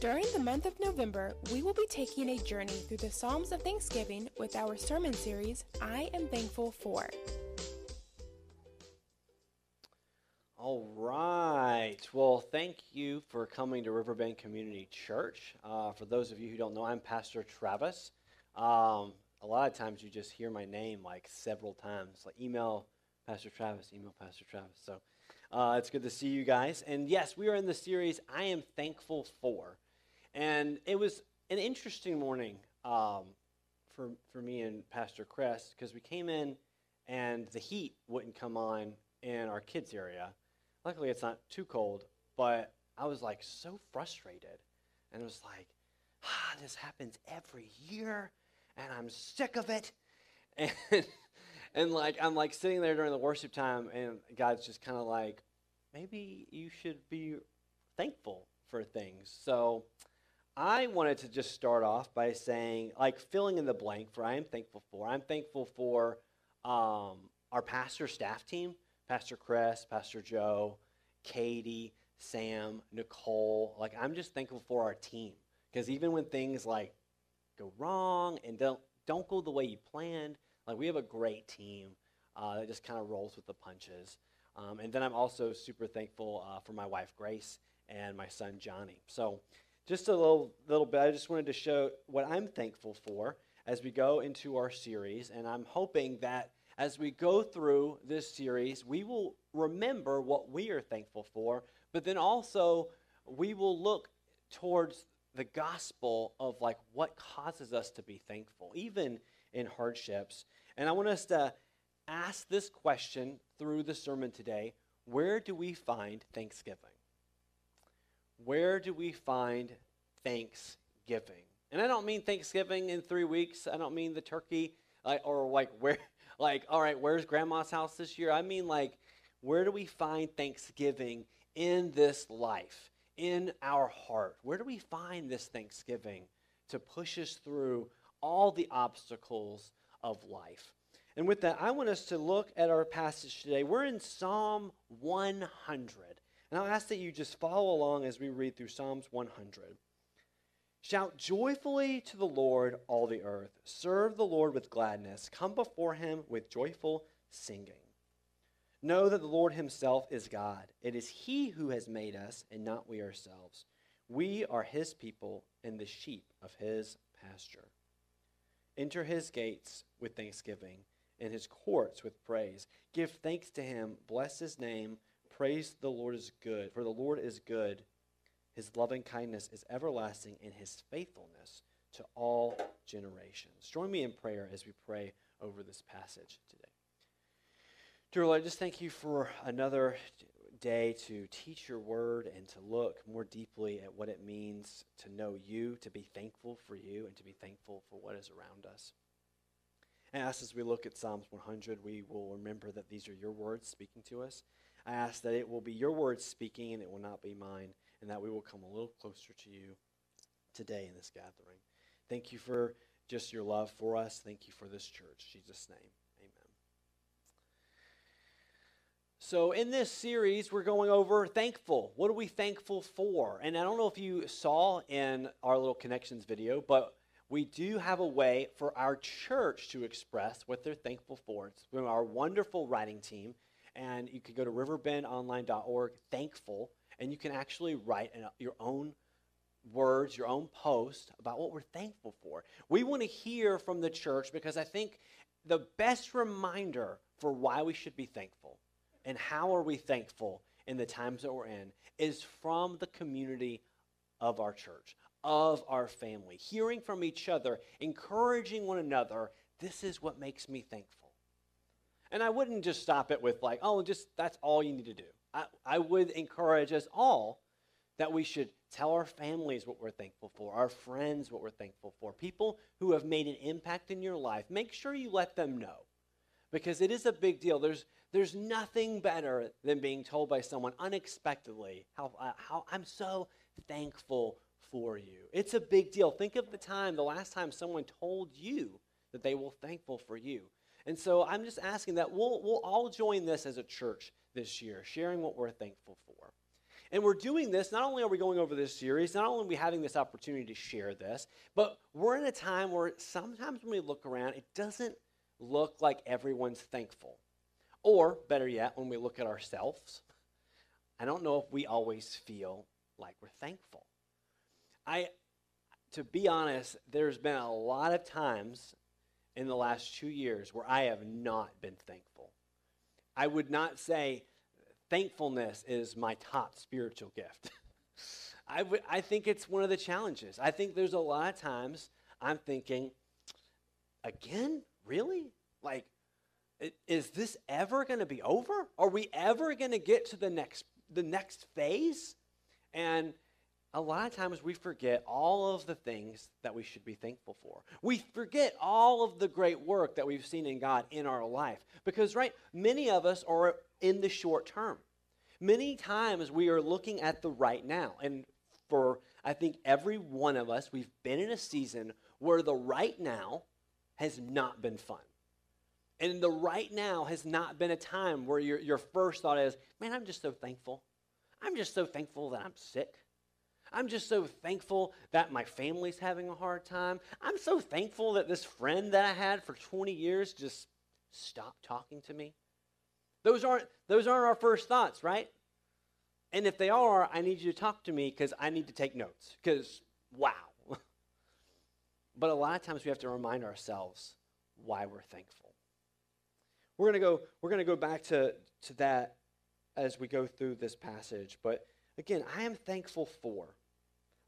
During the month of November, we will be taking a journey through the Psalms of Thanksgiving with our sermon series, I Am Thankful For. All right. Well, thank you for coming to Riverbend Community Church. Uh, for those of you who don't know, I'm Pastor Travis. Um, a lot of times you just hear my name like several times, like email Pastor Travis, email Pastor Travis. So uh, it's good to see you guys. And yes, we are in the series I Am Thankful For. And it was an interesting morning um, for, for me and Pastor Chris because we came in and the heat wouldn't come on in our kids' area. Luckily, it's not too cold, but I was like so frustrated. And it was like, ah, this happens every year and I'm sick of it. And, and like, I'm like sitting there during the worship time, and God's just kind of like, maybe you should be thankful for things. So I wanted to just start off by saying, like, filling in the blank for I am thankful for. I'm thankful for um, our pastor staff team Pastor Chris, Pastor Joe, Katie, Sam, Nicole. Like, I'm just thankful for our team. Because even when things like go wrong and don't don't go the way you planned. Like we have a great team uh, that just kind of rolls with the punches. Um, and then I'm also super thankful uh, for my wife Grace and my son Johnny. So just a little little bit. I just wanted to show what I'm thankful for as we go into our series, and I'm hoping that as we go through this series, we will remember what we are thankful for, but then also we will look towards the gospel of like what causes us to be thankful, even in hardships. And I want us to ask this question through the sermon today where do we find thanksgiving? Where do we find thanksgiving? And I don't mean Thanksgiving in three weeks. I don't mean the turkey or like where, like, all right, where's grandma's house this year? I mean like, where do we find thanksgiving in this life? in our heart? Where do we find this thanksgiving to push us through all the obstacles of life? And with that, I want us to look at our passage today. We're in Psalm 100. And I'll ask that you just follow along as we read through Psalms 100. Shout joyfully to the Lord, all the earth. Serve the Lord with gladness. Come before him with joyful singing. Know that the Lord Himself is God. It is He who has made us, and not we ourselves. We are His people and the sheep of His pasture. Enter His gates with thanksgiving, and His courts with praise. Give thanks to Him, bless His name, praise the Lord is good, for the Lord is good. His loving kindness is everlasting, and His faithfulness to all generations. Join me in prayer as we pray over this passage today. Dear Lord, I just thank you for another day to teach your word and to look more deeply at what it means to know you, to be thankful for you, and to be thankful for what is around us. And as we look at Psalms 100, we will remember that these are your words speaking to us. I ask that it will be your words speaking and it will not be mine, and that we will come a little closer to you today in this gathering. Thank you for just your love for us. Thank you for this church. In Jesus' name. Amen. So, in this series, we're going over thankful. What are we thankful for? And I don't know if you saw in our little connections video, but we do have a way for our church to express what they're thankful for. It's from our wonderful writing team. And you can go to riverbendonline.org, thankful, and you can actually write your own words, your own post about what we're thankful for. We want to hear from the church because I think the best reminder for why we should be thankful and how are we thankful in the times that we're in is from the community of our church, of our family, hearing from each other, encouraging one another. This is what makes me thankful. And I wouldn't just stop it with, like, oh, just that's all you need to do. I, I would encourage us all that we should tell our families what we're thankful for, our friends what we're thankful for, people who have made an impact in your life. Make sure you let them know because it is a big deal. There's, there's nothing better than being told by someone unexpectedly how, uh, how I'm so thankful for you. It's a big deal. Think of the time, the last time someone told you that they were thankful for you. And so I'm just asking that we'll, we'll all join this as a church this year, sharing what we're thankful for. And we're doing this, not only are we going over this series, not only are we having this opportunity to share this, but we're in a time where sometimes when we look around, it doesn't look like everyone's thankful. Or, better yet, when we look at ourselves, I don't know if we always feel like we're thankful. I, to be honest, there's been a lot of times in the last two years where I have not been thankful. I would not say thankfulness is my top spiritual gift. I, w- I think it's one of the challenges. I think there's a lot of times I'm thinking, again, really? Like, is this ever going to be over? Are we ever going to get to the next the next phase? And a lot of times we forget all of the things that we should be thankful for. We forget all of the great work that we've seen in God in our life. Because, right, many of us are in the short term. Many times we are looking at the right now. And for, I think, every one of us, we've been in a season where the right now has not been fun. And the right now has not been a time where your, your first thought is, man, I'm just so thankful. I'm just so thankful that I'm sick. I'm just so thankful that my family's having a hard time. I'm so thankful that this friend that I had for 20 years just stopped talking to me. Those aren't, those aren't our first thoughts, right? And if they are, I need you to talk to me because I need to take notes. Because, wow. but a lot of times we have to remind ourselves why we're thankful. We're going to go, we're going to go back to, to that as we go through this passage. But again, I am thankful for.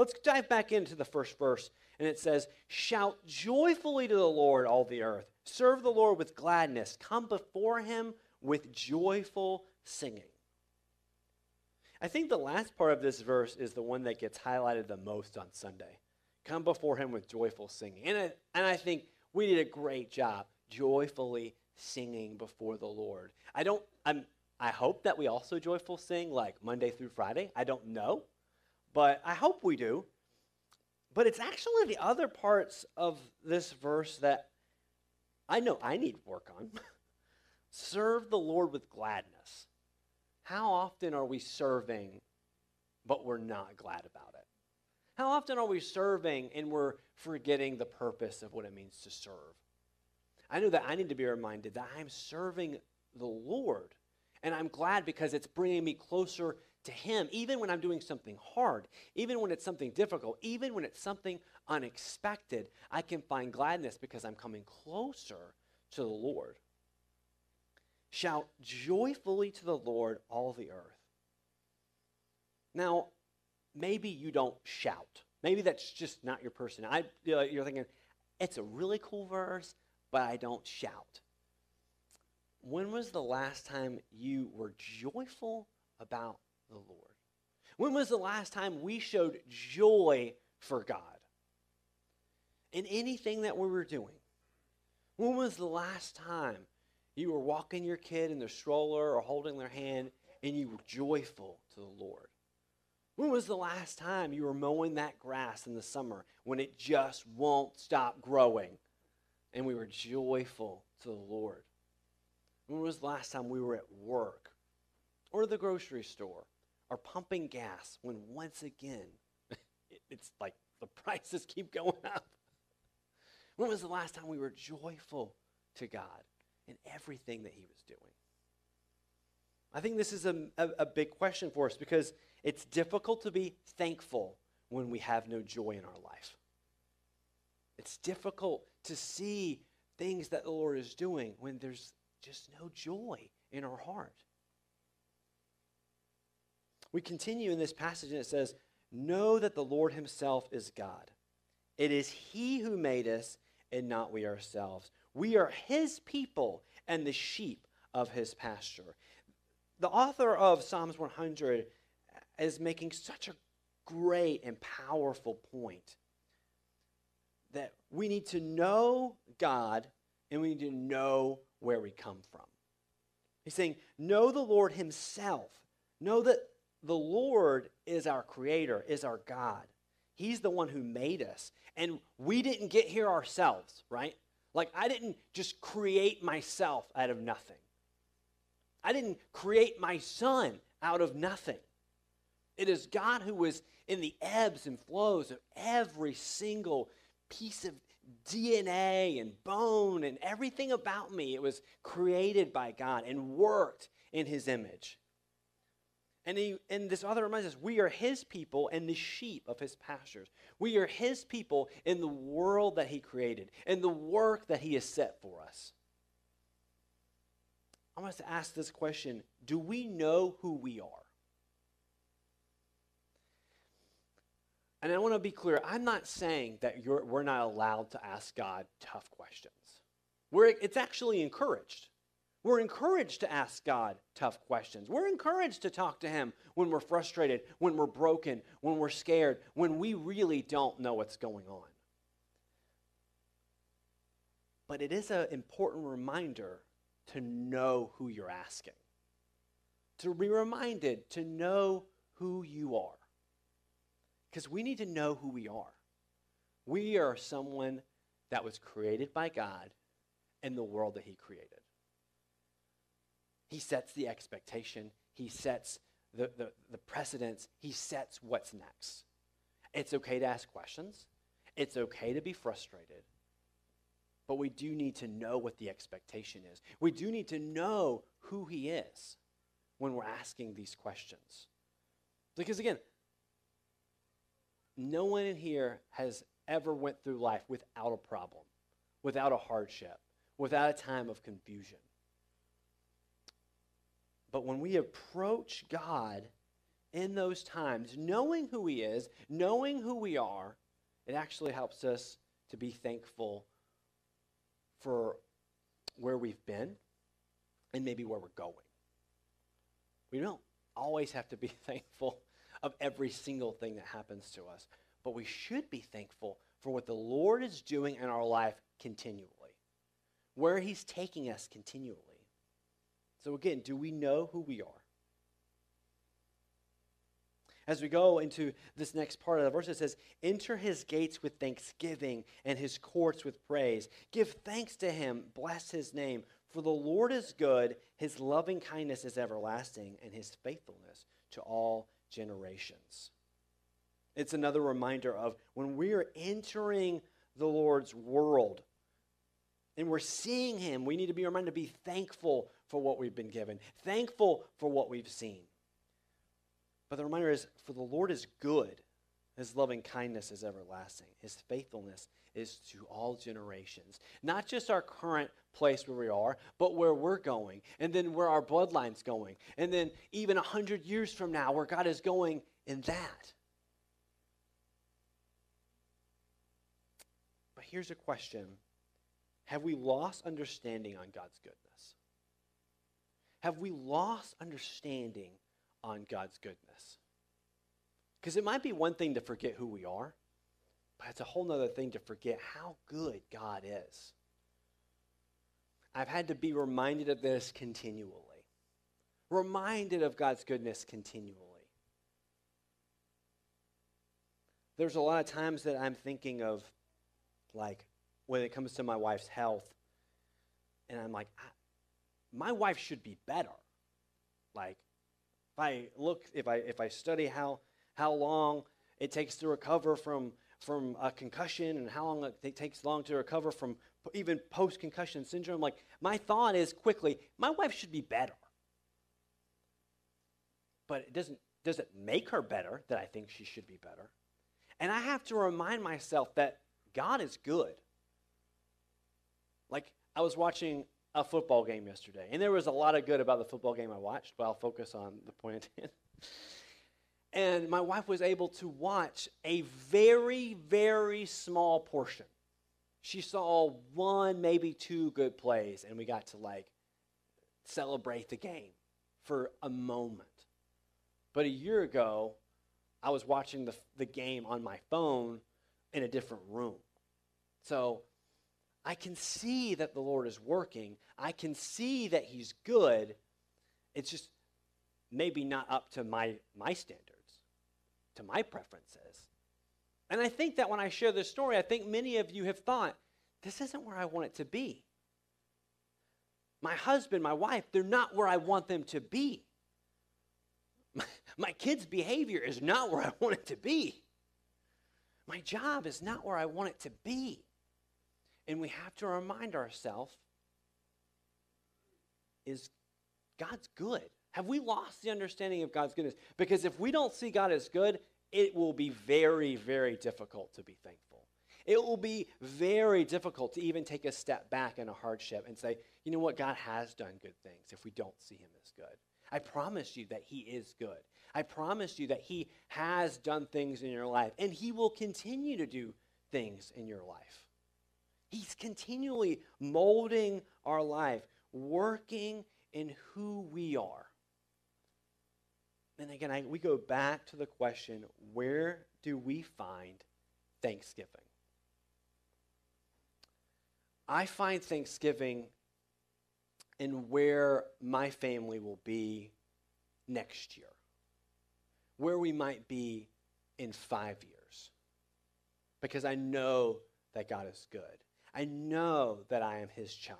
Let's dive back into the first verse. And it says, Shout joyfully to the Lord, all the earth. Serve the Lord with gladness. Come before him with joyful singing. I think the last part of this verse is the one that gets highlighted the most on Sunday. Come before him with joyful singing. And I, and I think we did a great job joyfully singing before the Lord. I don't, I'm, I hope that we also joyful sing like Monday through Friday. I don't know, but I hope we do. But it's actually the other parts of this verse that I know I need work on. Serve the Lord with gladness. How often are we serving, but we're not glad about it? How often are we serving and we're forgetting the purpose of what it means to serve? I know that I need to be reminded that I'm serving the Lord and I'm glad because it's bringing me closer to Him, even when I'm doing something hard, even when it's something difficult, even when it's something unexpected. I can find gladness because I'm coming closer to the Lord. Shout joyfully to the Lord, all the earth. Now, maybe you don't shout. Maybe that's just not your person. I, you're thinking, it's a really cool verse, but I don't shout when was the last time you were joyful about the Lord? When was the last time we showed joy for God in anything that we were doing? When was the last time you were walking your kid in their stroller or holding their hand and you were joyful to the Lord? When was the last time you were mowing that grass in the summer when it just won't stop growing and we were joyful to the Lord? When was the last time we were at work or the grocery store or pumping gas when once again it's like the prices keep going up? When was the last time we were joyful to God in everything that He was doing? I think this is a, a, a, big question for us because it's difficult to be thankful when we have no joy in our life. It's difficult to see things that the Lord is doing when there's just no joy in our heart. We continue in this passage and it says, Know that the Lord Himself is God. It is He who made us and not we ourselves. We are His people and the sheep of His pasture. The author of Psalms 100 is making such a great and powerful point that we need to know God and we need to know where we come from. He's saying, Know the Lord Himself. Know that the Lord is our creator, is our God. He's the one who made us. And we didn't get here ourselves, right? Like, I didn't just create myself out of nothing. I didn't create my son out of nothing. It is God who was in the ebbs and flows of every single piece of DNA and bone and everything about me. It was created by God and worked in his image. And, he, and this author reminds us we are his people and the sheep of his pastures. We are his people in the world that he created and the work that he has set for us. I want us to ask this question Do we know who we are? And I want to be clear I'm not saying that we're not allowed to ask God tough questions. We're, it's actually encouraged. We're encouraged to ask God tough questions. We're encouraged to talk to Him when we're frustrated, when we're broken, when we're scared, when we really don't know what's going on. But it is an important reminder to know who you're asking, to be reminded to know who you are. Because we need to know who we are. We are someone that was created by God in the world that He created. He sets the expectation, He sets the, the, the precedence, He sets what's next. It's okay to ask questions, it's okay to be frustrated, but we do need to know what the expectation is. We do need to know who He is when we're asking these questions. Because again, no one in here has ever went through life without a problem, without a hardship, without a time of confusion. But when we approach God in those times, knowing who He is, knowing who we are, it actually helps us to be thankful for where we've been and maybe where we're going. We don't always have to be thankful of every single thing that happens to us, but we should be thankful for what the Lord is doing in our life continually, where He's taking us continually. So, again, do we know who we are? As we go into this next part of the verse, it says, Enter his gates with thanksgiving and his courts with praise. Give thanks to him, bless his name. For the Lord is good, his loving kindness is everlasting, and his faithfulness to all generations. It's another reminder of when we are entering the Lord's world and we're seeing him, we need to be reminded to be thankful for what we've been given, thankful for what we've seen. But the reminder is for the Lord is good. His loving kindness is everlasting. His faithfulness is to all generations. Not just our current place where we are, but where we're going, and then where our bloodline's going, and then even a hundred years from now, where God is going in that. But here's a question Have we lost understanding on God's goodness? Have we lost understanding on God's goodness. Because it might be one thing to forget who we are, but it's a whole other thing to forget how good God is. I've had to be reminded of this continually, reminded of God's goodness continually. There's a lot of times that I'm thinking of, like, when it comes to my wife's health, and I'm like, my wife should be better. Like, if I look, if I if I study how how long it takes to recover from from a concussion and how long it takes long to recover from even post concussion syndrome, like my thought is quickly, my wife should be better. But it doesn't does it make her better that I think she should be better. And I have to remind myself that God is good. Like I was watching a football game yesterday. And there was a lot of good about the football game I watched, but I'll focus on the point at. And my wife was able to watch a very, very small portion. She saw one, maybe two good plays, and we got to like celebrate the game for a moment. But a year ago, I was watching the, the game on my phone in a different room. So I can see that the Lord is working. I can see that He's good. It's just maybe not up to my, my standards, to my preferences. And I think that when I share this story, I think many of you have thought, this isn't where I want it to be. My husband, my wife, they're not where I want them to be. My, my kid's behavior is not where I want it to be. My job is not where I want it to be. And we have to remind ourselves is God's good? Have we lost the understanding of God's goodness? Because if we don't see God as good, it will be very, very difficult to be thankful. It will be very difficult to even take a step back in a hardship and say, you know what, God has done good things if we don't see him as good. I promise you that he is good. I promise you that he has done things in your life and he will continue to do things in your life. He's continually molding our life, working in who we are. And again, I, we go back to the question where do we find thanksgiving? I find thanksgiving in where my family will be next year, where we might be in five years. Because I know that God is good. I know that I am his child.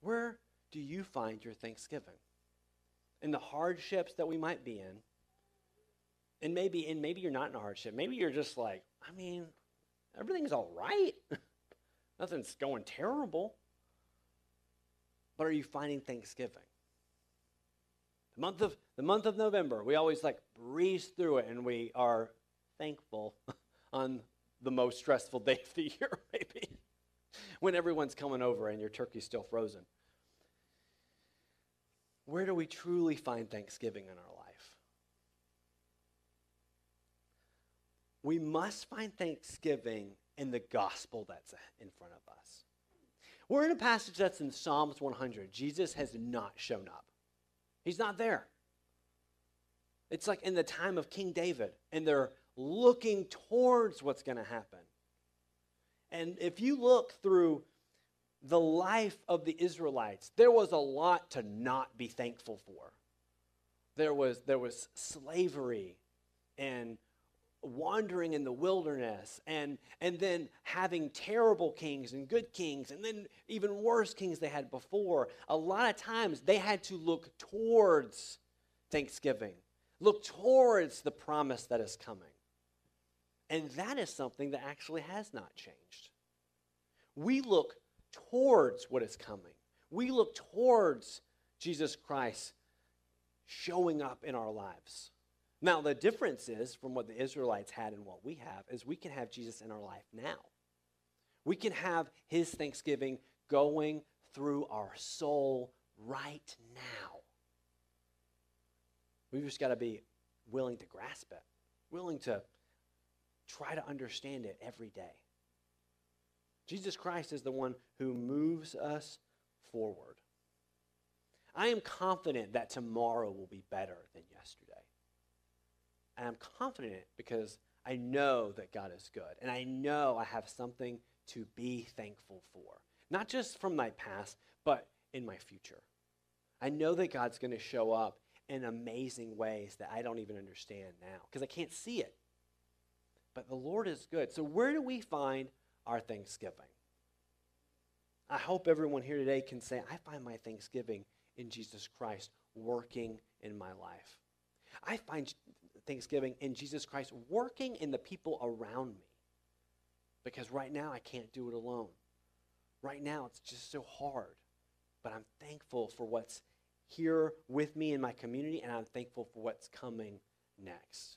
Where do you find your thanksgiving? In the hardships that we might be in. And maybe and maybe you're not in a hardship. Maybe you're just like, I mean, everything's all right. Nothing's going terrible. But are you finding thanksgiving? The month of the month of November, we always like breeze through it and we are thankful on the most stressful day of the year, maybe, when everyone's coming over and your turkey's still frozen. Where do we truly find thanksgiving in our life? We must find thanksgiving in the gospel that's in front of us. We're in a passage that's in Psalms 100. Jesus has not shown up, he's not there. It's like in the time of King David, and they're looking towards what's going to happen. And if you look through the life of the Israelites, there was a lot to not be thankful for. There was, there was slavery and wandering in the wilderness and, and then having terrible kings and good kings and then even worse kings they had before. A lot of times they had to look towards Thanksgiving, look towards the promise that is coming. And that is something that actually has not changed. We look towards what is coming, we look towards Jesus Christ showing up in our lives. Now, the difference is from what the Israelites had and what we have is we can have Jesus in our life now. We can have his thanksgiving going through our soul right now. We've just got to be willing to grasp it, willing to Try to understand it every day. Jesus Christ is the one who moves us forward. I am confident that tomorrow will be better than yesterday. And I'm confident because I know that God is good. And I know I have something to be thankful for. Not just from my past, but in my future. I know that God's going to show up in amazing ways that I don't even understand now because I can't see it. But the Lord is good. So, where do we find our thanksgiving? I hope everyone here today can say, I find my thanksgiving in Jesus Christ working in my life. I find thanksgiving in Jesus Christ working in the people around me. Because right now I can't do it alone. Right now it's just so hard. But I'm thankful for what's here with me in my community, and I'm thankful for what's coming next.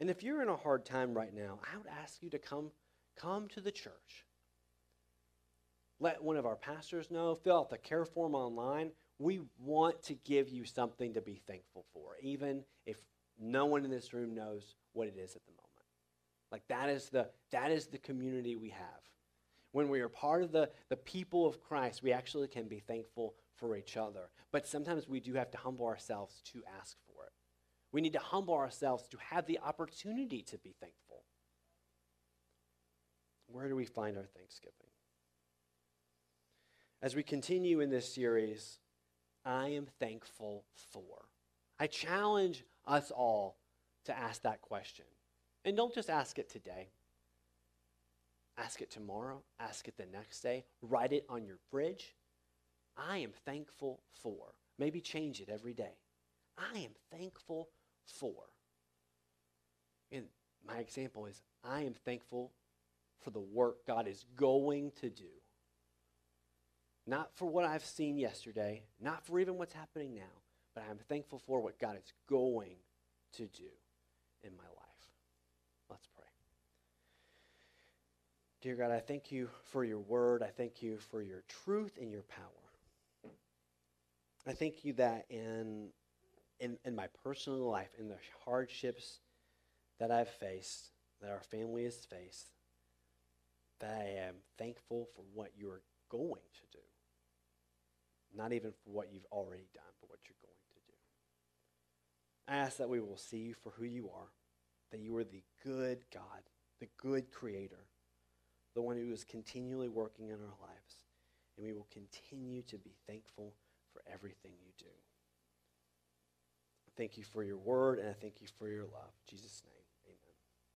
And if you're in a hard time right now, I would ask you to come, come to the church. Let one of our pastors know. Fill out the care form online. We want to give you something to be thankful for, even if no one in this room knows what it is at the moment. Like that is the that is the community we have. When we are part of the, the people of Christ, we actually can be thankful for each other. But sometimes we do have to humble ourselves to ask for. We need to humble ourselves to have the opportunity to be thankful. Where do we find our thanksgiving? As we continue in this series, I am thankful for. I challenge us all to ask that question. And don't just ask it today. Ask it tomorrow. Ask it the next day. Write it on your fridge. I am thankful for. Maybe change it every day. I am thankful for. And my example is I am thankful for the work God is going to do. Not for what I've seen yesterday, not for even what's happening now, but I'm thankful for what God is going to do in my life. Let's pray. Dear God, I thank you for your word. I thank you for your truth and your power. I thank you that in, in, in my personal life, in the hardships that I've faced, that our family has faced, that I am thankful for what you're going to do. Not even for what you've already done, but what you're going to do. I ask that we will see you for who you are, that you are the good God, the good creator, the one who is continually working in our lives. And we will continue to be thankful for everything you do. Thank you for your word, and I thank you for your love. In Jesus' name.